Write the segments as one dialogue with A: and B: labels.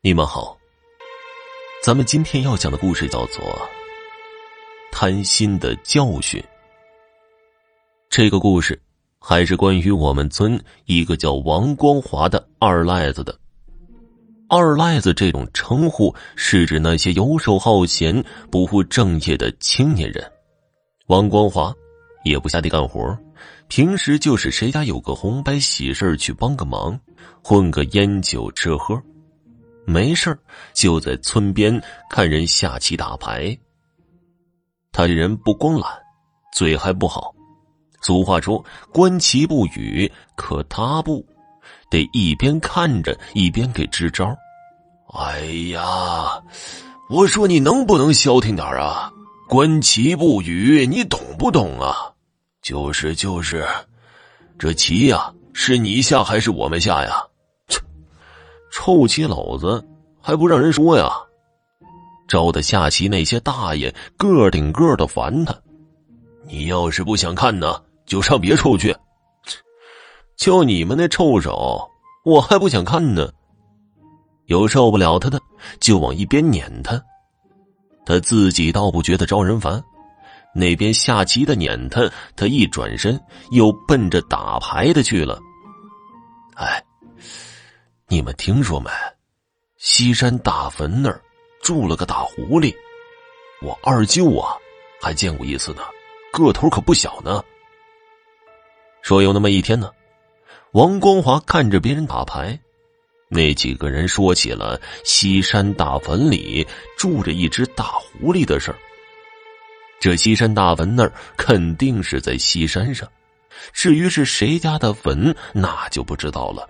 A: 你们好，咱们今天要讲的故事叫做《贪心的教训》。这个故事还是关于我们村一个叫王光华的二赖子的。二赖子这种称呼是指那些游手好闲、不务正业的青年人。王光华也不下地干活，平时就是谁家有个红白喜事去帮个忙，混个烟酒吃喝。没事就在村边看人下棋打牌。他这人不光懒，嘴还不好。俗话说“观棋不语”，可他不，得一边看着一边给支招。
B: 哎呀，我说你能不能消停点啊？观棋不语，你懂不懂啊？就是就是，这棋呀，是你下还是我们下呀？
A: 臭棋篓子还不让人说呀！招的下棋那些大爷个顶个的烦他。
B: 你要是不想看呢，就上别处去。
A: 就你们那臭手，我还不想看呢。有受不了他的，就往一边撵他。他自己倒不觉得招人烦，那边下棋的撵他，他一转身又奔着打牌的去了。哎。你们听说没？西山大坟那儿住了个大狐狸，我二舅啊还见过一次呢，个头可不小呢。说有那么一天呢，王光华看着别人打牌，那几个人说起了西山大坟里住着一只大狐狸的事儿。这西山大坟那儿肯定是在西山上，至于是谁家的坟，那就不知道了。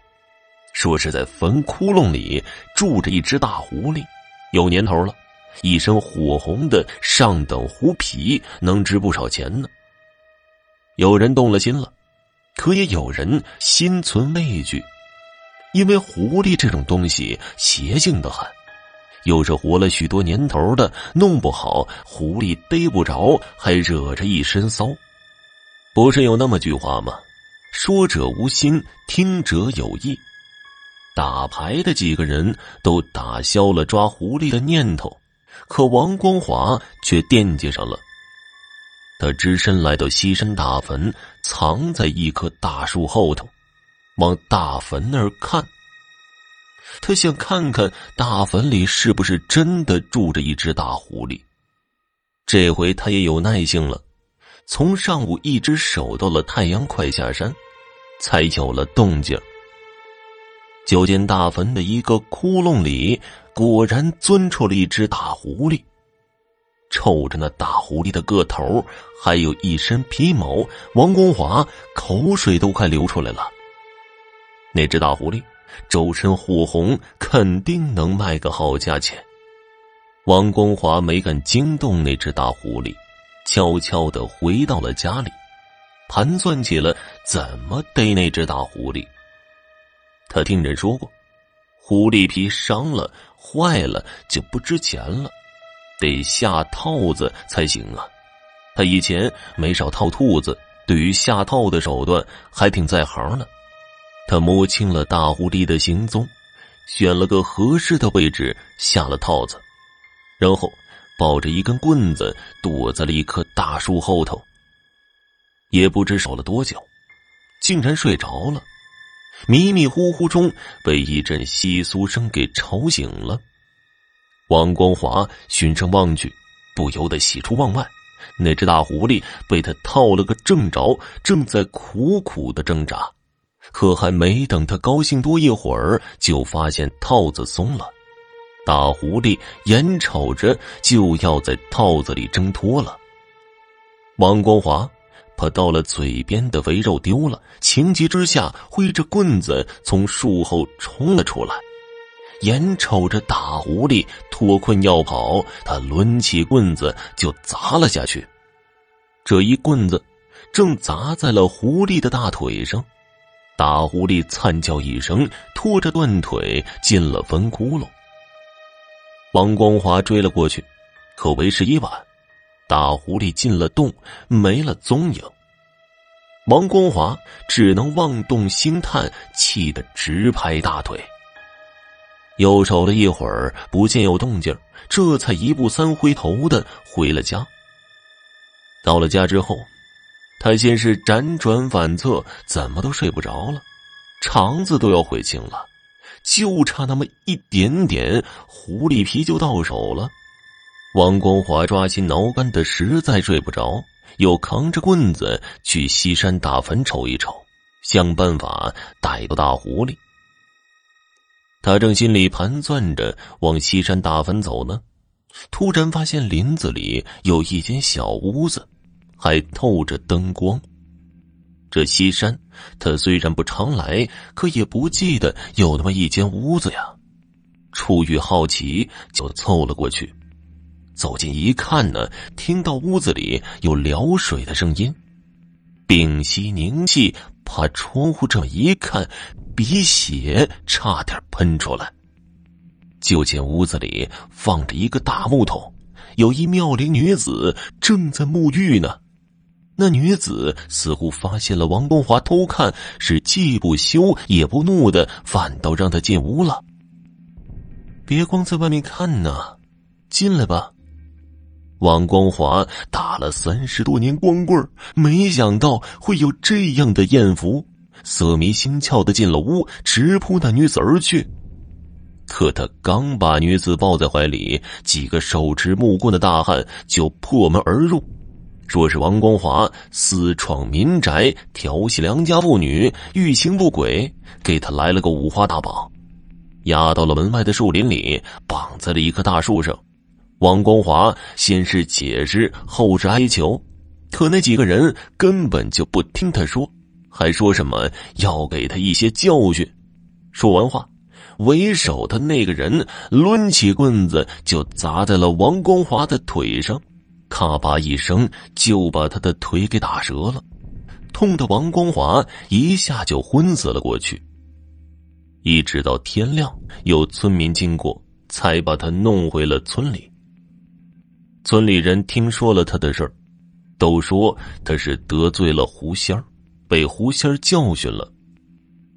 A: 说是在坟窟窿里住着一只大狐狸，有年头了，一身火红的上等狐皮，能值不少钱呢。有人动了心了，可也有人心存畏惧，因为狐狸这种东西邪性的很，又是活了许多年头的，弄不好狐狸逮不着，还惹着一身骚。不是有那么句话吗？说者无心，听者有意。打牌的几个人都打消了抓狐狸的念头，可王光华却惦记上了。他只身来到西山大坟，藏在一棵大树后头，往大坟那儿看。他想看看大坟里是不是真的住着一只大狐狸。这回他也有耐性了，从上午一直守到了太阳快下山，才有了动静。就见大坟的一个窟窿里，果然钻出了一只大狐狸。瞅着那大狐狸的个头，还有一身皮毛，王光华口水都快流出来了。那只大狐狸周身火红，肯定能卖个好价钱。王光华没敢惊动那只大狐狸，悄悄的回到了家里，盘算起了怎么逮那只大狐狸。他听人说过，狐狸皮伤了、坏了就不值钱了，得下套子才行啊。他以前没少套兔子，对于下套的手段还挺在行呢。他摸清了大狐狸的行踪，选了个合适的位置下了套子，然后抱着一根棍子躲在了一棵大树后头。也不知守了多久，竟然睡着了。迷迷糊糊中被一阵窸窣声给吵醒了，王光华循声望去，不由得喜出望外。那只大狐狸被他套了个正着，正在苦苦的挣扎。可还没等他高兴多一会儿，就发现套子松了，大狐狸眼瞅着就要在套子里挣脱了。王光华。怕到了嘴边的肥肉丢了，情急之下挥着棍子从树后冲了出来，眼瞅着大狐狸脱困要跑，他抡起棍子就砸了下去。这一棍子正砸在了狐狸的大腿上，大狐狸惨叫一声，拖着断腿进了坟窟窿。王光华追了过去，可为时已晚。大狐狸进了洞，没了踪影。王光华只能望洞兴叹，气得直拍大腿。又守了一会儿，不见有动静，这才一步三回头的回了家。到了家之后，他先是辗转反侧，怎么都睡不着了，肠子都要悔青了，就差那么一点点，狐狸皮就到手了。王光华抓心挠肝的，实在睡不着，又扛着棍子去西山大坟瞅一瞅，想办法逮到大狐狸。他正心里盘算着往西山大坟走呢，突然发现林子里有一间小屋子，还透着灯光。这西山，他虽然不常来，可也不记得有那么一间屋子呀。出于好奇，就凑了过去。走近一看呢，听到屋子里有撩水的声音，屏息凝气，爬窗户这么一看。鼻血差点喷出来，就见屋子里放着一个大木桶，有一妙龄女子正在沐浴呢。那女子似乎发现了王东华偷看，是既不羞也不怒的，反倒让他进屋了。别光在外面看呢，进来吧。王光华打了三十多年光棍没想到会有这样的艳福。色迷心窍的进了屋，直扑那女子而去。可他刚把女子抱在怀里，几个手持木棍的大汉就破门而入，说是王光华私闯民宅，调戏良家妇女，欲行不轨，给他来了个五花大绑，压到了门外的树林里，绑在了一棵大树上。王光华先是解释，后是哀求，可那几个人根本就不听他说。还说什么要给他一些教训？说完话，为首的那个人抡起棍子就砸在了王光华的腿上，咔吧一声就把他的腿给打折了，痛的王光华一下就昏死了过去。一直到天亮，有村民经过，才把他弄回了村里。村里人听说了他的事儿，都说他是得罪了狐仙。被狐仙教训了，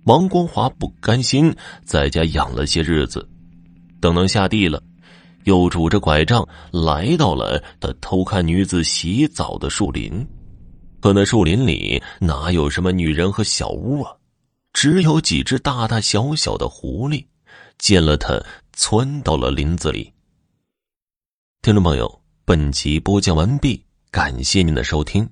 A: 王光华不甘心，在家养了些日子。等能下地了，又拄着拐杖来到了他偷看女子洗澡的树林。可那树林里哪有什么女人和小屋啊？只有几只大大小小的狐狸。见了他，窜到了林子里。听众朋友，本集播讲完毕，感谢您的收听。